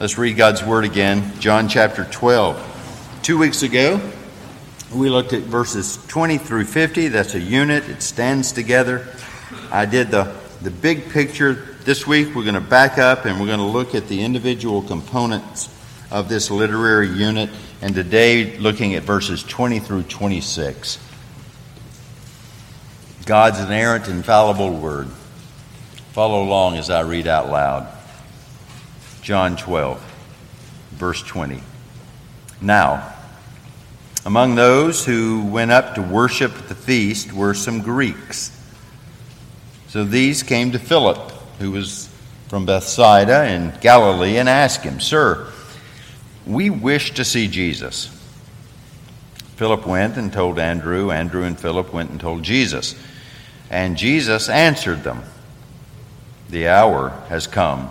Let's read God's Word again. John chapter 12. Two weeks ago, we looked at verses 20 through 50. That's a unit, it stands together. I did the, the big picture. This week, we're going to back up and we're going to look at the individual components of this literary unit. And today, looking at verses 20 through 26. God's inerrant, infallible Word. Follow along as I read out loud. John 12, verse 20. Now, among those who went up to worship at the feast were some Greeks. So these came to Philip, who was from Bethsaida in Galilee, and asked him, Sir, we wish to see Jesus. Philip went and told Andrew. Andrew and Philip went and told Jesus. And Jesus answered them The hour has come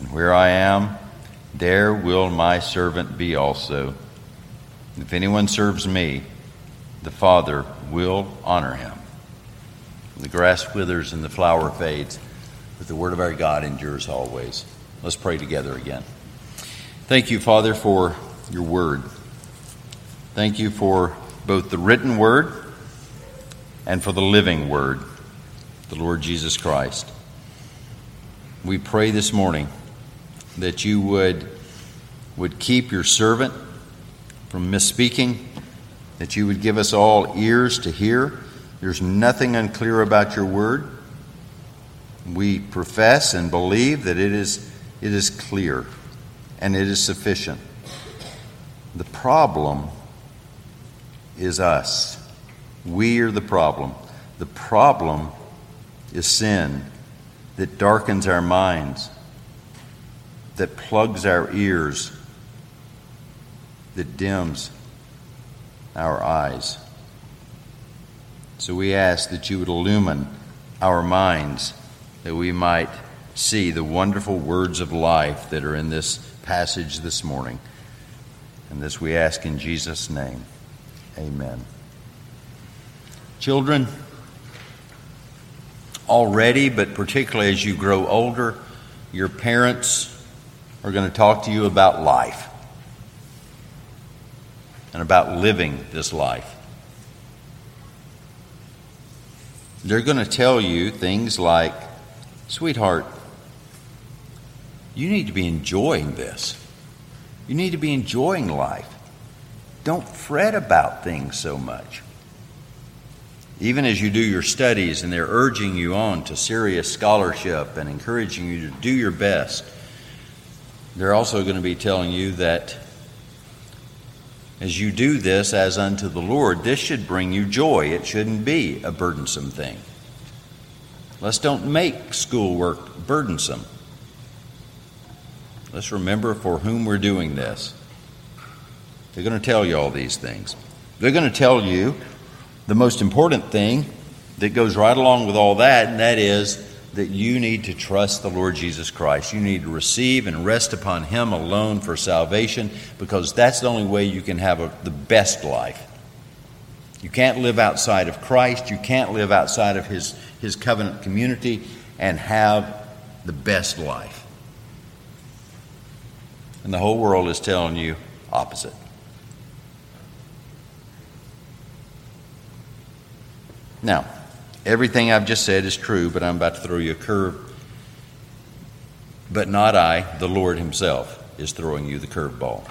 And where I am, there will my servant be also. If anyone serves me, the Father will honor him. The grass withers and the flower fades, but the word of our God endures always. Let's pray together again. Thank you, Father, for your word. Thank you for both the written word and for the living word, the Lord Jesus Christ. We pray this morning that you would, would keep your servant from misspeaking, that you would give us all ears to hear. There's nothing unclear about your word. We profess and believe that it is, it is clear and it is sufficient. The problem is us. We are the problem. The problem is sin that darkens our minds that plugs our ears, that dims our eyes. So we ask that you would illumine our minds, that we might see the wonderful words of life that are in this passage this morning. And this we ask in Jesus' name. Amen. Children, already, but particularly as you grow older, your parents are going to talk to you about life and about living this life. They're going to tell you things like, sweetheart, you need to be enjoying this. You need to be enjoying life. Don't fret about things so much. Even as you do your studies and they're urging you on to serious scholarship and encouraging you to do your best, they're also going to be telling you that as you do this as unto the Lord, this should bring you joy. It shouldn't be a burdensome thing. Let's don't make schoolwork burdensome. Let's remember for whom we're doing this. They're going to tell you all these things. They're going to tell you the most important thing that goes right along with all that, and that is that you need to trust the Lord Jesus Christ. You need to receive and rest upon Him alone for salvation because that's the only way you can have a, the best life. You can't live outside of Christ, you can't live outside of His, His covenant community and have the best life. And the whole world is telling you opposite. Now, Everything I've just said is true, but I'm about to throw you a curve. But not I, the Lord Himself is throwing you the curveball.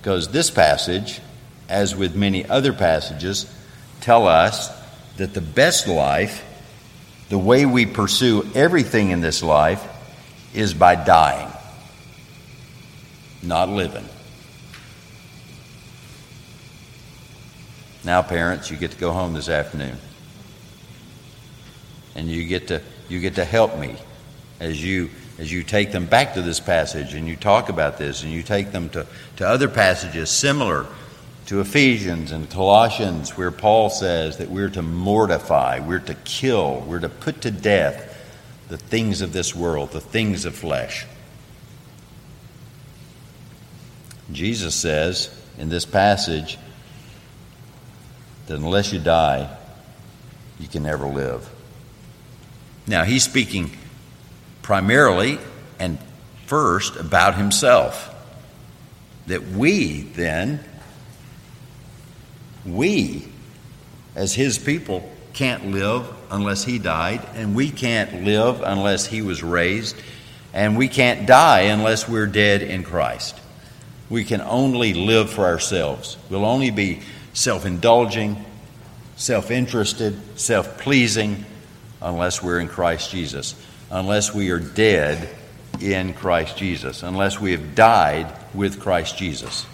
Because this passage, as with many other passages, tell us that the best life, the way we pursue everything in this life, is by dying, not living. Now, parents, you get to go home this afternoon. And you get to, you get to help me as you as you take them back to this passage and you talk about this and you take them to, to other passages similar to Ephesians and Colossians, where Paul says that we're to mortify, we're to kill, we're to put to death the things of this world, the things of flesh. Jesus says in this passage that unless you die, you can never live. Now, he's speaking primarily and first about himself. That we then, we as his people, can't live unless he died, and we can't live unless he was raised, and we can't die unless we're dead in Christ. We can only live for ourselves. We'll only be self indulging, self interested, self pleasing unless we're in Christ Jesus unless we are dead in Christ Jesus, unless we have died with Christ Jesus.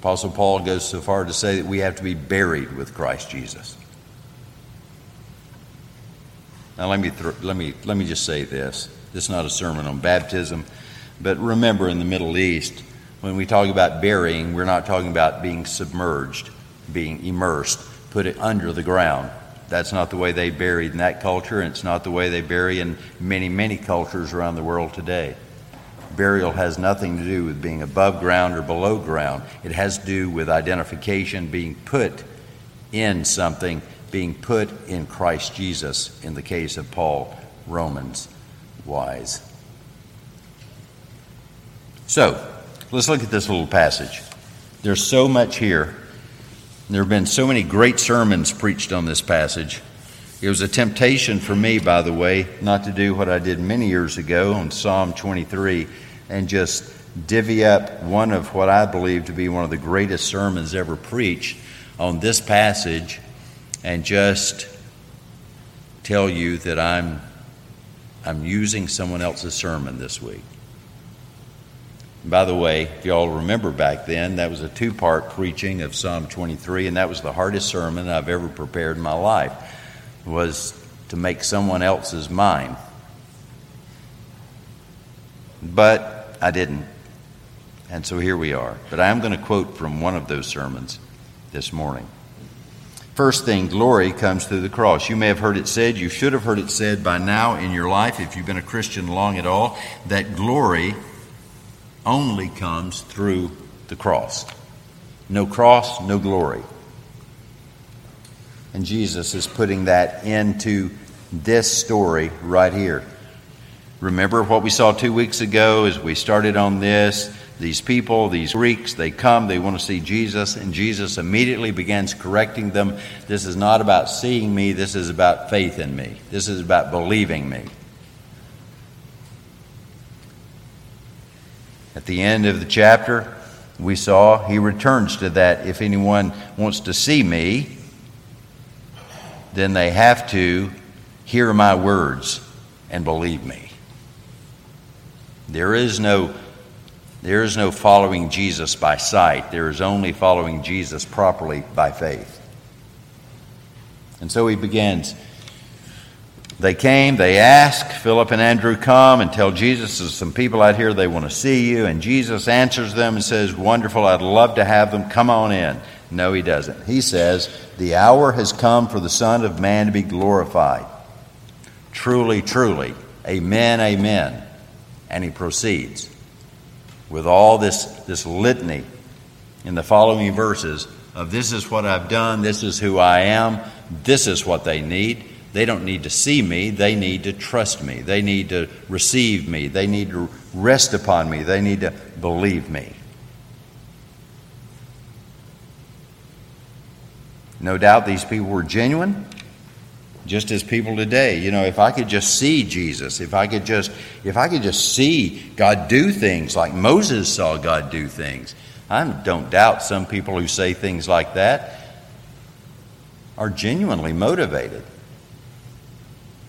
Apostle Paul goes so far to say that we have to be buried with Christ Jesus. Now, let me, th- let me, let me just say this. This is not a sermon on baptism, but remember in the Middle East, when we talk about burying, we're not talking about being submerged, being immersed, put it under the ground. That's not the way they buried in that culture, and it's not the way they bury in many, many cultures around the world today. Burial has nothing to do with being above ground or below ground. It has to do with identification, being put in something, being put in Christ Jesus, in the case of Paul, Romans wise. So, let's look at this little passage. There's so much here there have been so many great sermons preached on this passage. It was a temptation for me, by the way, not to do what I did many years ago on Psalm 23 and just divvy up one of what I believe to be one of the greatest sermons ever preached on this passage and just tell you that I'm, I'm using someone else's sermon this week. By the way, if you all remember back then, that was a two part preaching of Psalm 23, and that was the hardest sermon I've ever prepared in my life, was to make someone else's mine. But I didn't. And so here we are. But I am going to quote from one of those sermons this morning. First thing, glory comes through the cross. You may have heard it said, you should have heard it said by now in your life, if you've been a Christian long at all, that glory only comes through the cross. No cross, no glory. And Jesus is putting that into this story right here. Remember what we saw two weeks ago as we started on this? These people, these Greeks, they come, they want to see Jesus, and Jesus immediately begins correcting them. This is not about seeing me, this is about faith in me. This is about believing me. At the end of the chapter, we saw he returns to that. If anyone wants to see me, then they have to hear my words and believe me. There is no there is no following Jesus by sight. There is only following Jesus properly by faith. And so he begins they came, they asked, Philip and Andrew come and tell Jesus there's some people out here, they want to see you. And Jesus answers them and says, Wonderful, I'd love to have them. Come on in. No, he doesn't. He says, The hour has come for the Son of Man to be glorified. Truly, truly. Amen, amen. And he proceeds with all this, this litany in the following verses of this is what I've done, this is who I am, this is what they need. They don't need to see me, they need to trust me. They need to receive me. They need to rest upon me. They need to believe me. No doubt these people were genuine, just as people today. You know, if I could just see Jesus, if I could just if I could just see God do things like Moses saw God do things. I don't doubt some people who say things like that are genuinely motivated.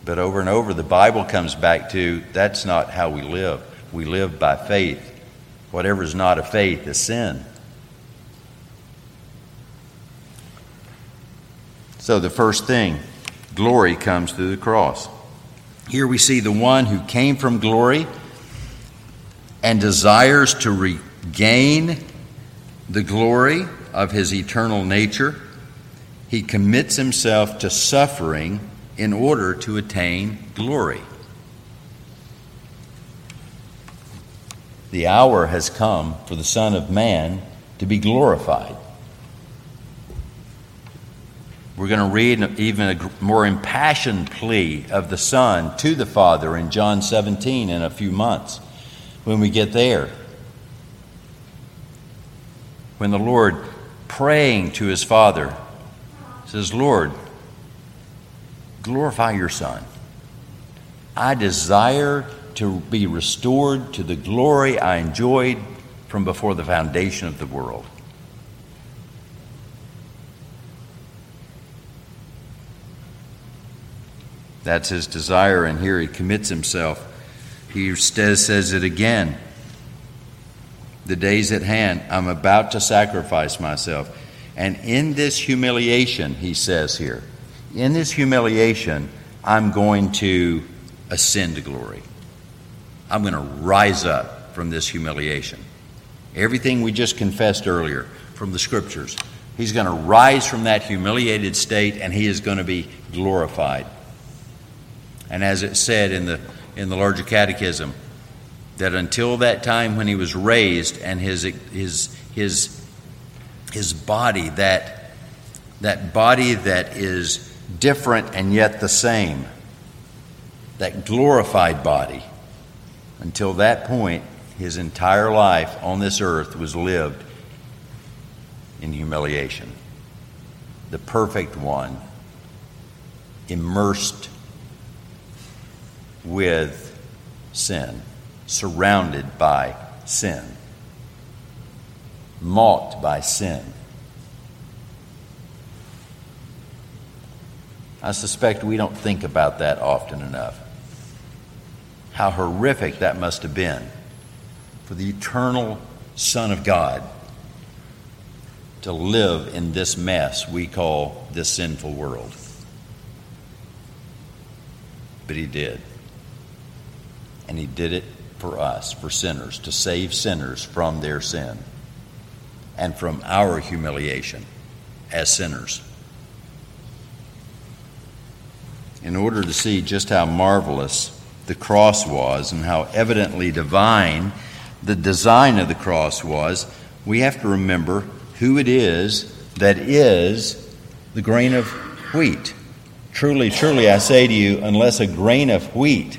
But over and over, the Bible comes back to that's not how we live. We live by faith. Whatever is not of faith is sin. So, the first thing glory comes through the cross. Here we see the one who came from glory and desires to regain the glory of his eternal nature. He commits himself to suffering in order to attain glory. The hour has come for the Son of Man to be glorified. We're going to read even a more impassioned plea of the Son to the Father in John 17 in a few months when we get there. When the Lord, praying to his Father, says, Lord, glorify your Son. I desire to be restored to the glory I enjoyed from before the foundation of the world. That's his desire, and here he commits himself. He says it again. The day's at hand. I'm about to sacrifice myself. And in this humiliation, he says here, in this humiliation, I'm going to ascend to glory. I'm going to rise up from this humiliation. Everything we just confessed earlier from the scriptures, he's going to rise from that humiliated state and he is going to be glorified. And as it said in the, in the larger catechism, that until that time when he was raised and his, his, his, his body, that, that body that is different and yet the same, that glorified body, until that point, his entire life on this earth was lived in humiliation. The perfect one, immersed with sin, surrounded by sin, mocked by sin. I suspect we don't think about that often enough. How horrific that must have been for the eternal Son of God to live in this mess we call this sinful world. But he did. And he did it for us, for sinners, to save sinners from their sin and from our humiliation as sinners. In order to see just how marvelous the cross was and how evidently divine the design of the cross was, we have to remember who it is that is the grain of wheat. Truly, truly, I say to you, unless a grain of wheat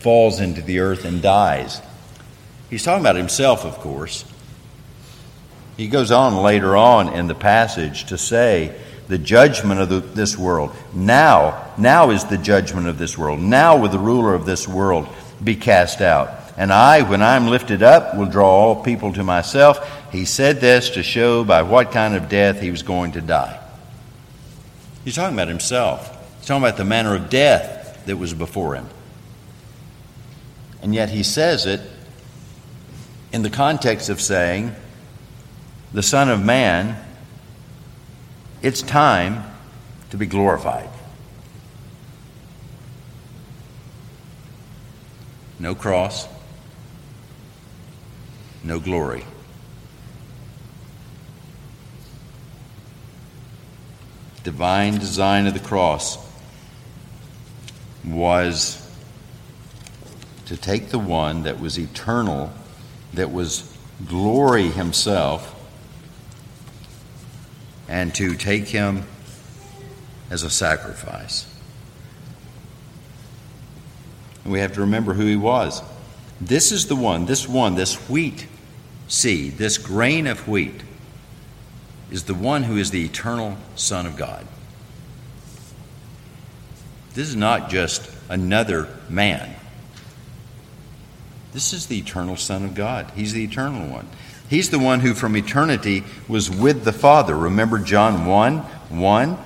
falls into the earth and dies. He's talking about himself, of course. He goes on later on in the passage to say the judgment of the, this world. Now, now is the judgment of this world. Now will the ruler of this world be cast out. And I, when I'm lifted up, will draw all people to myself. He said this to show by what kind of death he was going to die. He's talking about himself. He's talking about the manner of death that was before him. And yet he says it in the context of saying, the Son of Man, it's time to be glorified. No cross, no glory. Divine design of the cross was to take the one that was eternal, that was glory himself, and to take him as a sacrifice. And We have to remember who he was. This is the one, this one, this wheat seed, this grain of wheat, is the one who is the eternal Son of God. This is not just another man. This is the eternal Son of God. He's the eternal one. He's the one who from eternity was with the Father. Remember John 1 1?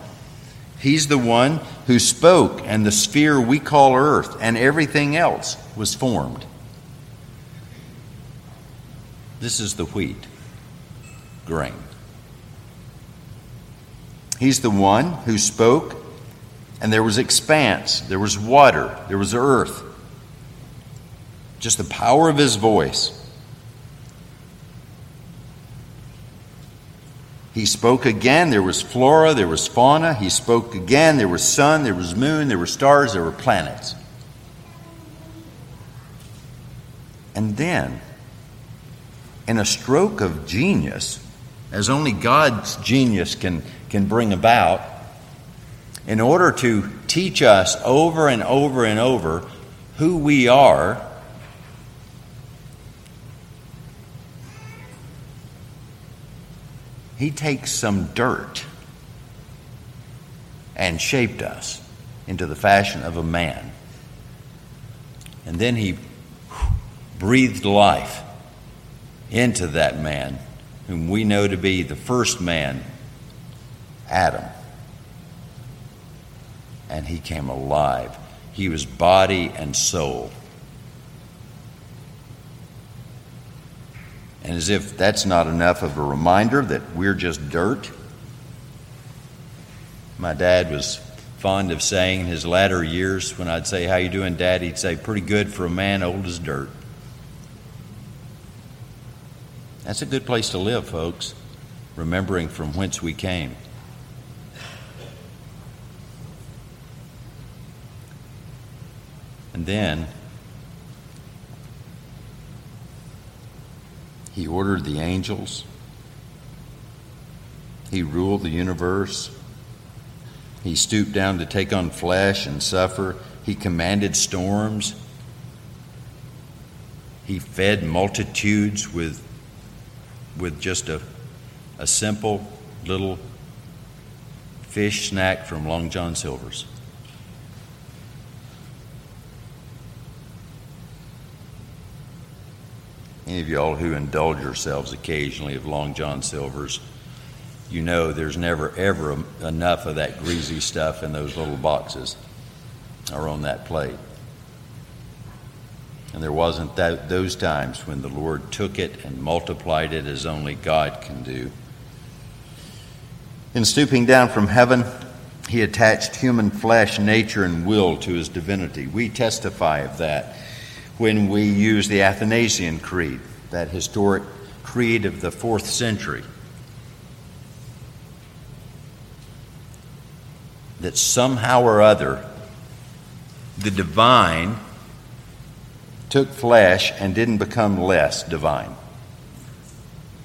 He's the one who spoke, and the sphere we call earth and everything else was formed. This is the wheat grain. He's the one who spoke, And there was expanse, there was water, there was earth. Just the power of his voice. He spoke again. There was flora, there was fauna. He spoke again. There was sun, there was moon, there were stars, there were planets. And then, in a stroke of genius, as only God's genius can, can bring about, in order to teach us over and over and over who we are He takes some dirt and shaped us into the fashion of a man. And then he breathed life into that man, whom we know to be the first man, Adam. And he came alive. He was body and soul. And as if that's not enough of a reminder that we're just dirt, my dad was fond of saying in his latter years when I'd say, How you doing, Dad? He'd say, Pretty good for a man old as dirt. That's a good place to live, folks, remembering from whence we came. And then He ordered the angels. He ruled the universe. He stooped down to take on flesh and suffer. He commanded storms. He fed multitudes with, with just a, a simple little fish snack from Long John Silver's. Any of y'all who indulge yourselves occasionally of Long John Silver's, you know there's never ever enough of that greasy stuff in those little boxes or on that plate. And there wasn't that, those times when the Lord took it and multiplied it as only God can do. In stooping down from heaven, he attached human flesh, nature, and will to his divinity. We testify of that when we use the Athanasian Creed, that historic creed of the fourth century. That somehow or other, the divine took flesh and didn't become less divine.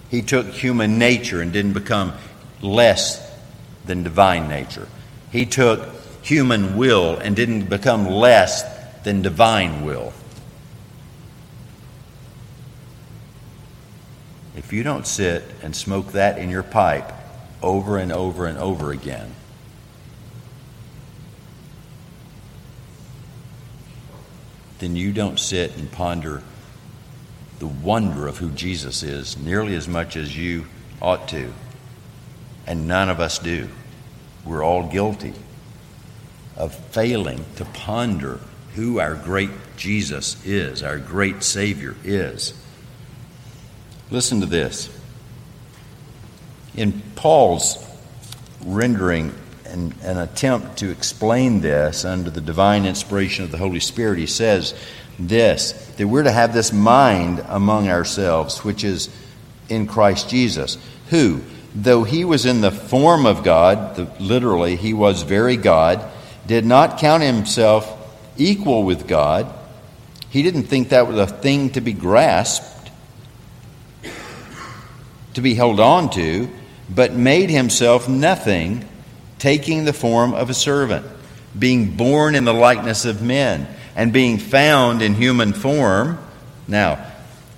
He took human nature and didn't become less than divine nature. He took human will and didn't become less than divine will. If you don't sit and smoke that in your pipe over and over and over again, then you don't sit and ponder the wonder of who Jesus is nearly as much as you ought to. And none of us do. We're all guilty of failing to ponder who our great Jesus is, our great Savior is. Listen to this. In Paul's rendering an, an attempt to explain this under the divine inspiration of the Holy Spirit, he says this that we're to have this mind among ourselves, which is in Christ Jesus, who, though he was in the form of God, the, literally, he was very God, did not count himself equal with God. He didn't think that was a thing to be grasped to be held on to, but made himself nothing, taking the form of a servant, being born in the likeness of men, and being found in human form. Now,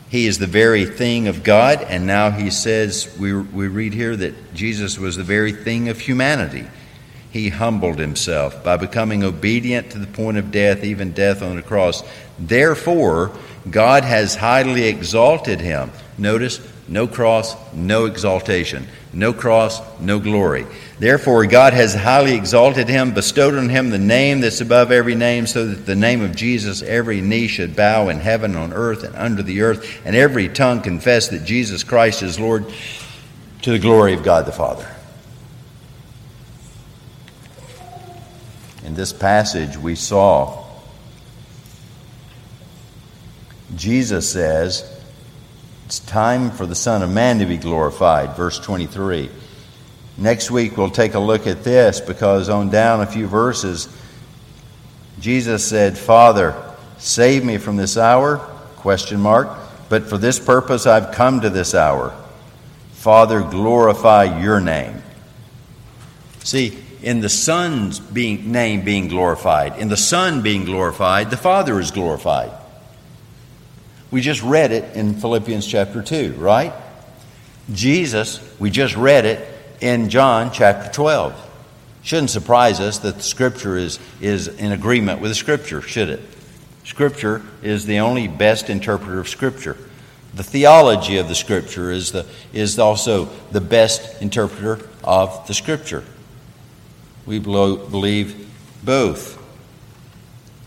he is the very thing of God, and now he says, we, we read here that Jesus was the very thing of humanity. He humbled himself by becoming obedient to the point of death, even death on the cross. Therefore, God has highly exalted him. Notice, no cross, no exaltation. No cross, no glory. Therefore, God has highly exalted him, bestowed on him the name that's above every name, so that the name of Jesus every knee should bow in heaven, on earth, and under the earth, and every tongue confess that Jesus Christ is Lord to the glory of God the Father. in this passage we saw Jesus says, It's time for the Son of Man to be glorified, verse 23. Next week we'll take a look at this because on down a few verses, Jesus said, Father, save me from this hour? Question mark. But for this purpose I've come to this hour. Father, glorify your name. See, in the Son's being, name being glorified, in the Son being glorified, the Father is glorified. We just read it in Philippians chapter 2, right? Jesus, we just read it in John chapter 12. Shouldn't surprise us that the Scripture is, is in agreement with the Scripture, should it? Scripture is the only best interpreter of Scripture. The theology of the Scripture is, the, is also the best interpreter of the Scripture. We believe both.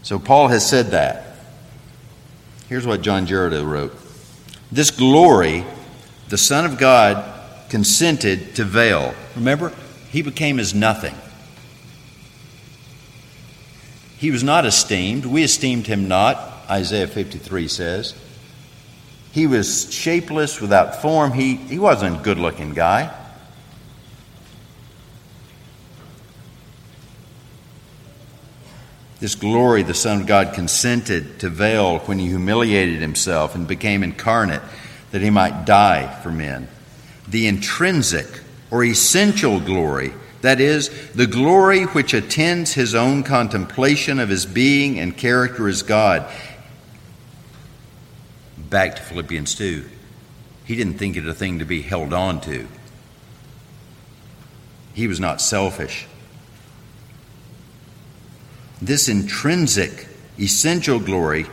So Paul has said that. Here's what John Girardeau wrote This glory, the Son of God consented to veil. Remember, he became as nothing. He was not esteemed. We esteemed him not, Isaiah 53 says. He was shapeless, without form. He, he wasn't a good looking guy. This glory the Son of God consented to veil when he humiliated himself and became incarnate that he might die for men. The intrinsic or essential glory, that is, the glory which attends his own contemplation of his being and character as God. Back to Philippians 2. He didn't think it a thing to be held on to. He was not selfish this intrinsic, essential glory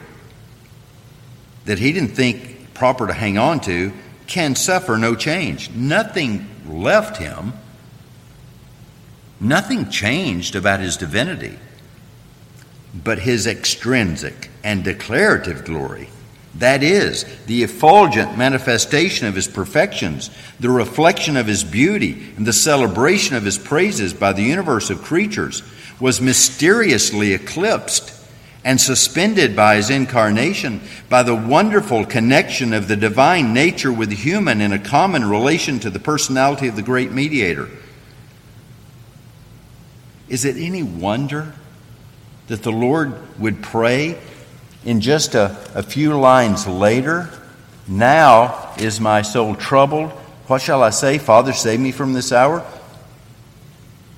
that he didn't think proper to hang on to can suffer no change. Nothing left him, nothing changed about his divinity, but his extrinsic and declarative glory. That is, the effulgent manifestation of his perfections, the reflection of his beauty, and the celebration of his praises by the universe of creatures was mysteriously eclipsed and suspended by his incarnation by the wonderful connection of the divine nature with the human in a common relation to the personality of the great mediator. Is it any wonder that the Lord would pray in just a, a few lines later, Now is my soul troubled? What shall I say? Father, save me from this hour?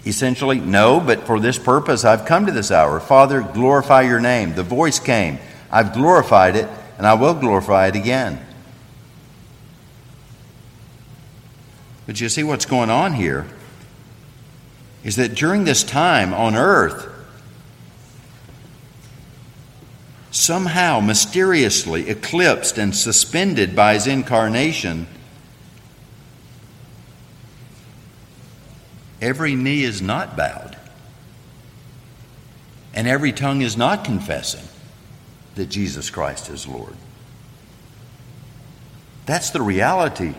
Essentially, no, but for this purpose I've come to this hour. Father, glorify your name. The voice came. I've glorified it, and I will glorify it again. But you see what's going on here is that during this time on earth, somehow mysteriously eclipsed and suspended by his incarnation, every knee is not bowed, and every tongue is not confessing that Jesus Christ is Lord. That's the reality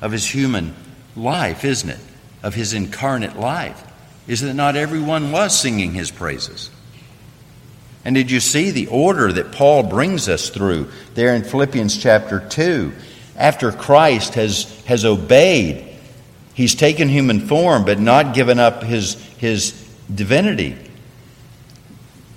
of his human life, isn't it? Of his incarnate life, is that not everyone was singing his praises. And did you see the order that Paul brings us through there in Philippians chapter 2? After Christ has, has obeyed He's taken human form, but not given up his, his divinity.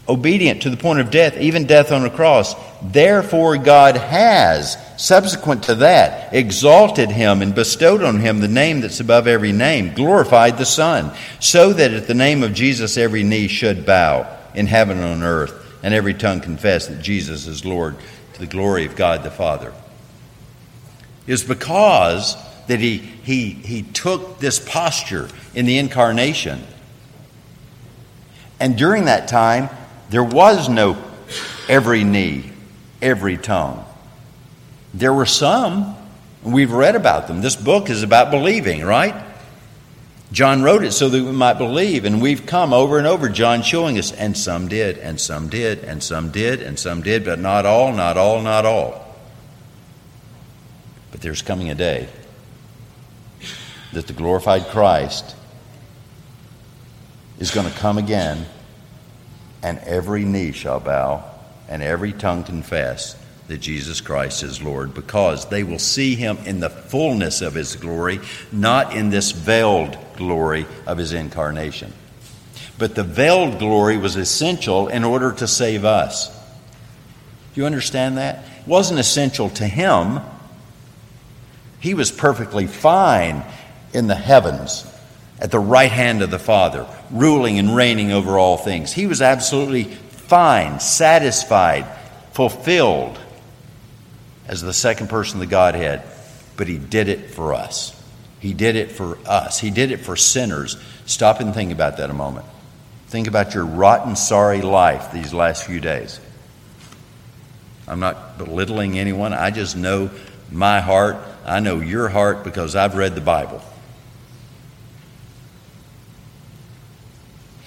Obedient to the point of death, even death on a cross. Therefore, God has, subsequent to that, exalted him and bestowed on him the name that's above every name, glorified the Son, so that at the name of Jesus every knee should bow in heaven and on earth, and every tongue confess that Jesus is Lord to the glory of God the Father. Is because that he, he, he took this posture in the incarnation. And during that time, there was no every knee, every tongue. There were some, we've read about them. This book is about believing, right? John wrote it so that we might believe, and we've come over and over, John showing us, and some did, and some did, and some did, and some did, but not all, not all, not all. But there's coming a day that the glorified Christ is going to come again and every knee shall bow, and every tongue confess that Jesus Christ is Lord, because they will see him in the fullness of his glory, not in this veiled glory of his incarnation. But the veiled glory was essential in order to save us. Do you understand that? It wasn't essential to him. He was perfectly fine in the heavens at the right hand of the Father, ruling and reigning over all things. He was absolutely fine, satisfied, fulfilled as the second person of the Godhead, but He did it for us. He did it for us. He did it for sinners. Stop and think about that a moment. Think about your rotten, sorry life these last few days. I'm not belittling anyone. I just know my heart. I know your heart because I've read the Bible.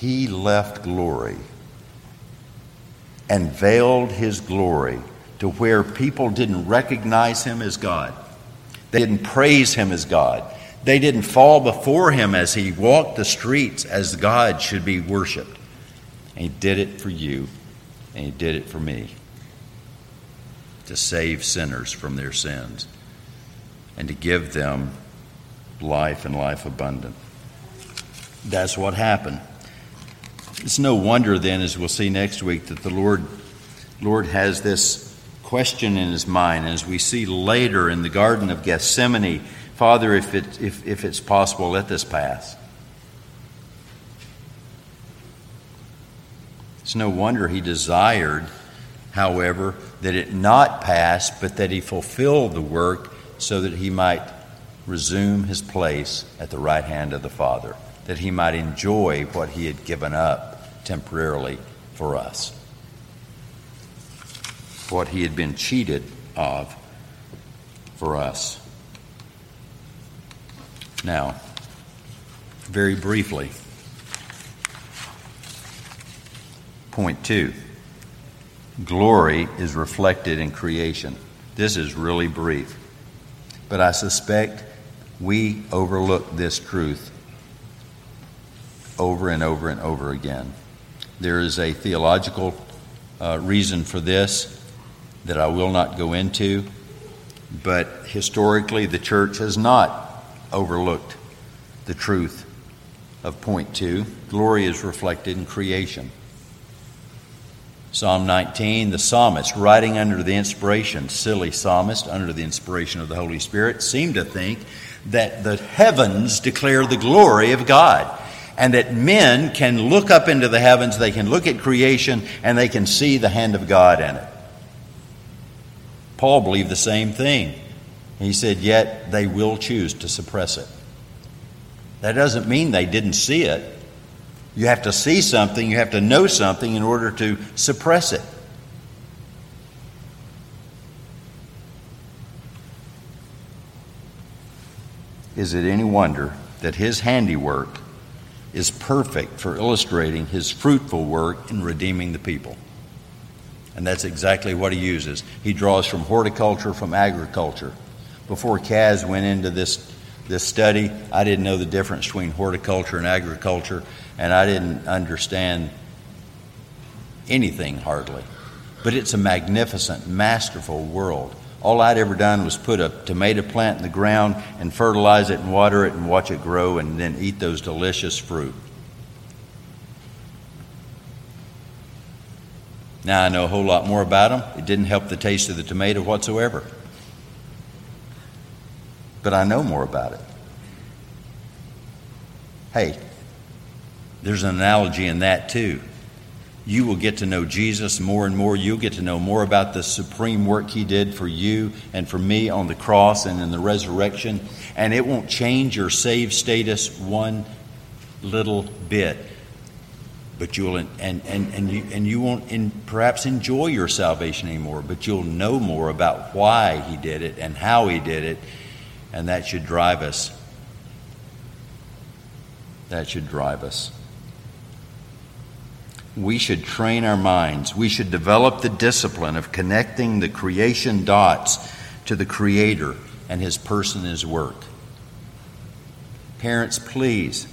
He left glory and veiled his glory to where people didn't recognize him as God. They didn't praise him as God. They didn't fall before him as he walked the streets as God should be worshiped. And he did it for you, and he did it for me to save sinners from their sins and to give them life and life abundant. That's what happened. It's no wonder then, as we'll see next week, that the Lord, Lord has this question in his mind. As we see later in the Garden of Gethsemane, Father, if, it, if, if it's possible, let this pass. It's no wonder he desired, however, that it not pass, but that he fulfill the work so that he might resume his place at the right hand of the Father, that he might enjoy what he had given up temporarily for us, what he had been cheated of for us. Now, very briefly, point two glory is reflected in creation. This is really brief, but I suspect we overlook this truth over and over and over again. There is a theological uh, reason for this that I will not go into, but historically, the church has not overlooked the truth of point two. Glory is reflected in creation. Psalm 19, the psalmist, writing under the inspiration, silly psalmist, under the inspiration of the Holy Spirit, seemed to think that the heavens declare the glory of God and that men can look up into the heavens, they can look at creation, and they can see the hand of God in it. Paul believed the same thing. He said, Yet they will choose to suppress it. That doesn't mean they didn't see it. You have to see something, you have to know something in order to suppress it. Is it any wonder that his handiwork is perfect for illustrating his fruitful work in redeeming the people? And that's exactly what he uses. He draws from horticulture, from agriculture before Kaz went into this this study, I didn't know the difference between horticulture and agriculture, and I didn't understand anything hardly. But it's a magnificent, masterful world. All I'd ever done was put a tomato plant in the ground and fertilize it and water it and watch it grow and then eat those delicious fruit. Now I know a whole lot more about them. It didn't help the taste of the tomato whatsoever but I know more about it. Hey, there's an analogy in that too. You will get to know Jesus more and more. You'll get to know more about the supreme work He did for you and for me on the cross and in the resurrection. And it won't change your saved status one little bit. But you'll and, and, and you and you won't in, perhaps enjoy your salvation anymore, but you'll know more about why he did it and how he did it and that should drive us. That should drive us. We should train our minds. We should develop the discipline of connecting the creation dots to the Creator and His person His work. Parents, please.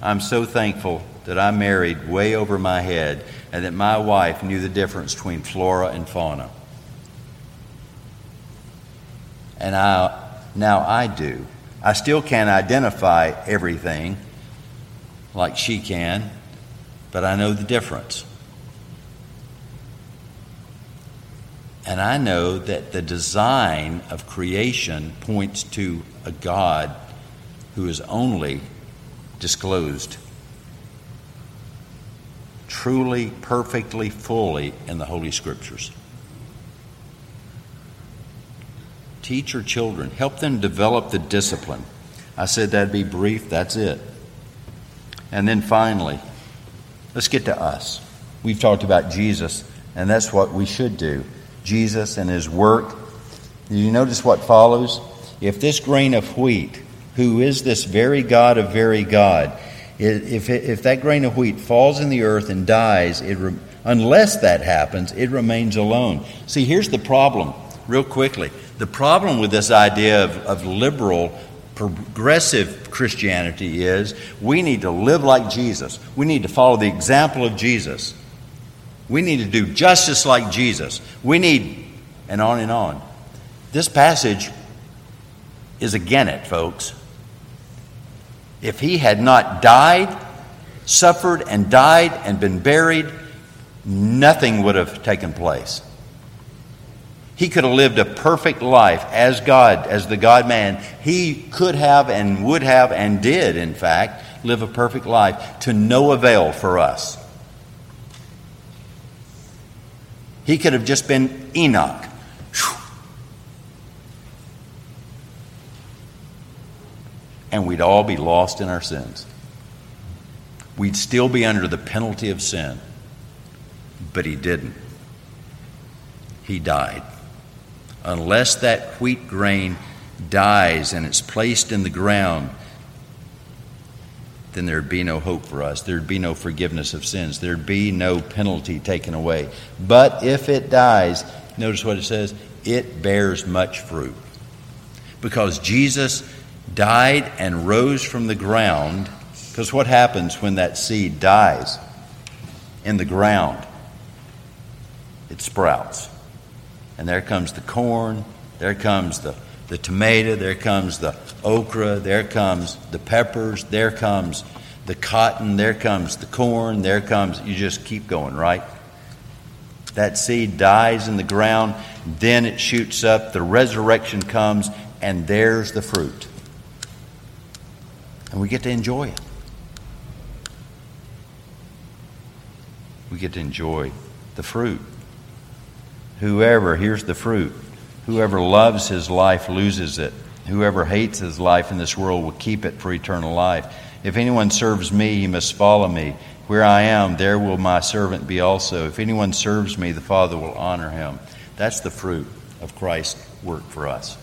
I'm so thankful that I married way over my head and that my wife knew the difference between flora and fauna. And I, now I do. I still can't identify everything like she can, but I know the difference. And I know that the design of creation points to a God who is only disclosed truly, perfectly, fully in the Holy Scriptures. Teach your children, help them develop the discipline. I said that'd be brief, that's it. And then finally, let's get to us. We've talked about Jesus, and that's what we should do. Jesus and his work. Do you notice what follows? If this grain of wheat, who is this very God of very God, if, if that grain of wheat falls in the earth and dies, it unless that happens, it remains alone. See, here's the problem, real quickly. The problem with this idea of, of liberal, progressive Christianity is we need to live like Jesus. We need to follow the example of Jesus. We need to do justice like Jesus. We need, and on and on. This passage is again it, folks. If he had not died, suffered, and died and been buried, nothing would have taken place. He could have lived a perfect life as God, as the God man. He could have and would have and did, in fact, live a perfect life to no avail for us. He could have just been Enoch. And we'd all be lost in our sins. We'd still be under the penalty of sin. But he didn't. He died. Unless that wheat grain dies and it's placed in the ground, then there'd be no hope for us. There'd be no forgiveness of sins. There'd be no penalty taken away. But if it dies, notice what it says it bears much fruit. Because Jesus died and rose from the ground. Because what happens when that seed dies in the ground? It sprouts. And there comes the corn, there comes the, the tomato, there comes the okra, there comes the peppers, there comes the cotton, there comes the corn, there comes, you just keep going, right? That seed dies in the ground, then it shoots up, the resurrection comes, and there's the fruit. And we get to enjoy it. We get to enjoy the fruit. Whoever, here's the fruit, whoever loves his life loses it. Whoever hates his life in this world will keep it for eternal life. If anyone serves me, he must follow me. Where I am, there will my servant be also. If anyone serves me, the Father will honor him. That's the fruit of Christ's work for us.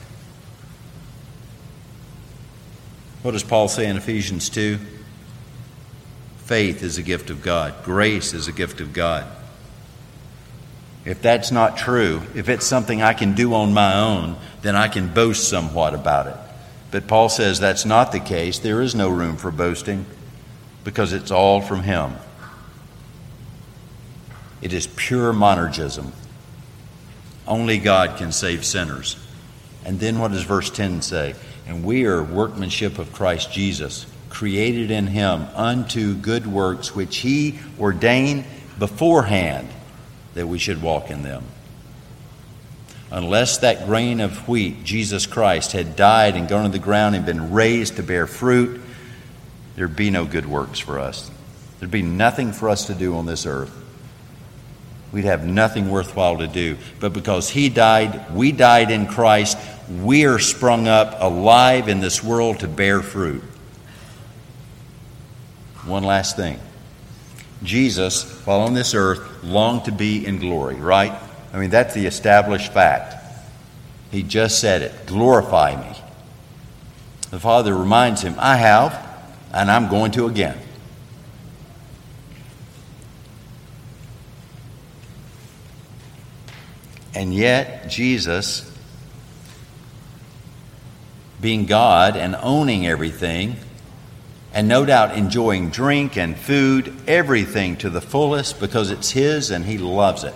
What does Paul say in Ephesians 2? Faith is a gift of God, grace is a gift of God. If that's not true, if it's something I can do on my own, then I can boast somewhat about it. But Paul says that's not the case. There is no room for boasting because it's all from Him. It is pure monergism. Only God can save sinners. And then what does verse 10 say? And we are workmanship of Christ Jesus, created in Him unto good works which He ordained beforehand that we should walk in them. Unless that grain of wheat, Jesus Christ, had died and gone to the ground and been raised to bear fruit, there'd be no good works for us. There'd be nothing for us to do on this earth. We'd have nothing worthwhile to do. But because He died, we died in Christ, we are sprung up alive in this world to bear fruit. One last thing. Jesus, while on this earth, longed to be in glory, right? I mean, that's the established fact. He just said it glorify me. The Father reminds him, I have, and I'm going to again. And yet, Jesus, being God and owning everything, and no doubt enjoying drink and food, everything to the fullest because it's his and he loves it.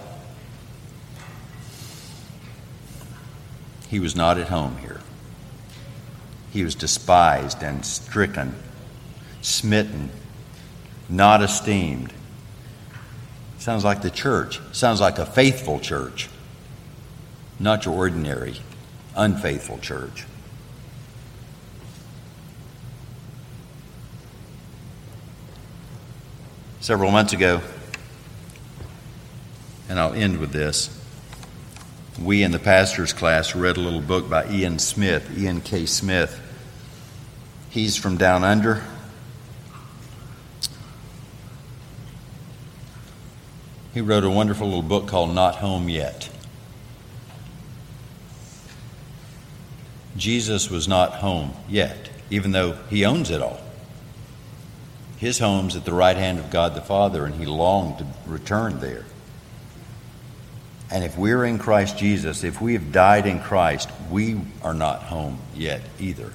He was not at home here. He was despised and stricken, smitten, not esteemed. Sounds like the church. Sounds like a faithful church, not your ordinary, unfaithful church. Several months ago, and I'll end with this we in the pastor's class read a little book by Ian Smith, Ian K. Smith. He's from down under. He wrote a wonderful little book called Not Home Yet. Jesus was not home yet, even though he owns it all. His home's at the right hand of God the Father, and he longed to return there. And if we're in Christ Jesus, if we have died in Christ, we are not home yet either.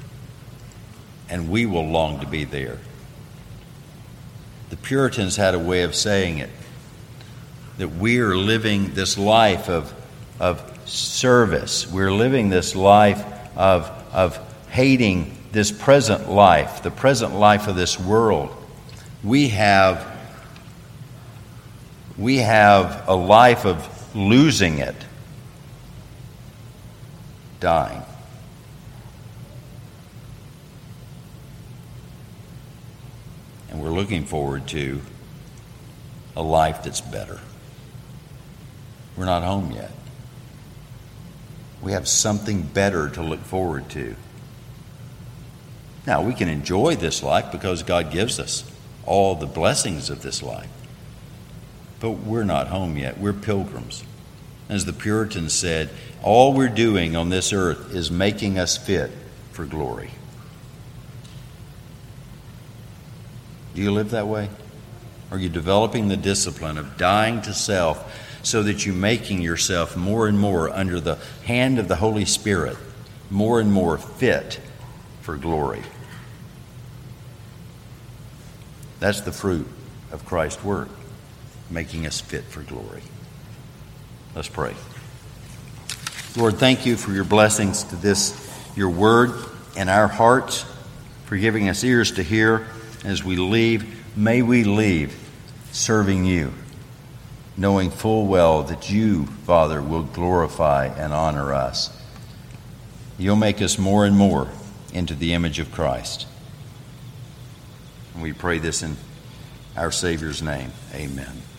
And we will long to be there. The Puritans had a way of saying it that we are living this life of, of service. We're living this life of, of hating this present life, the present life of this world. We have, we have a life of losing it, dying. And we're looking forward to a life that's better. We're not home yet. We have something better to look forward to. Now, we can enjoy this life because God gives us all the blessings of this life. But we're not home yet. We're pilgrims. As the Puritans said, all we're doing on this earth is making us fit for glory. Do you live that way? Are you developing the discipline of dying to self so that you're making yourself more and more under the hand of the Holy Spirit, more and more fit for glory? That's the fruit of Christ's work making us fit for glory. Let's pray. Lord, thank you for your blessings to this, your word, and our hearts, for giving us ears to hear as we leave. May we leave serving you, knowing full well that you, Father, will glorify and honor us. You'll make us more and more into the image of Christ. And we pray this in our Savior's name. Amen.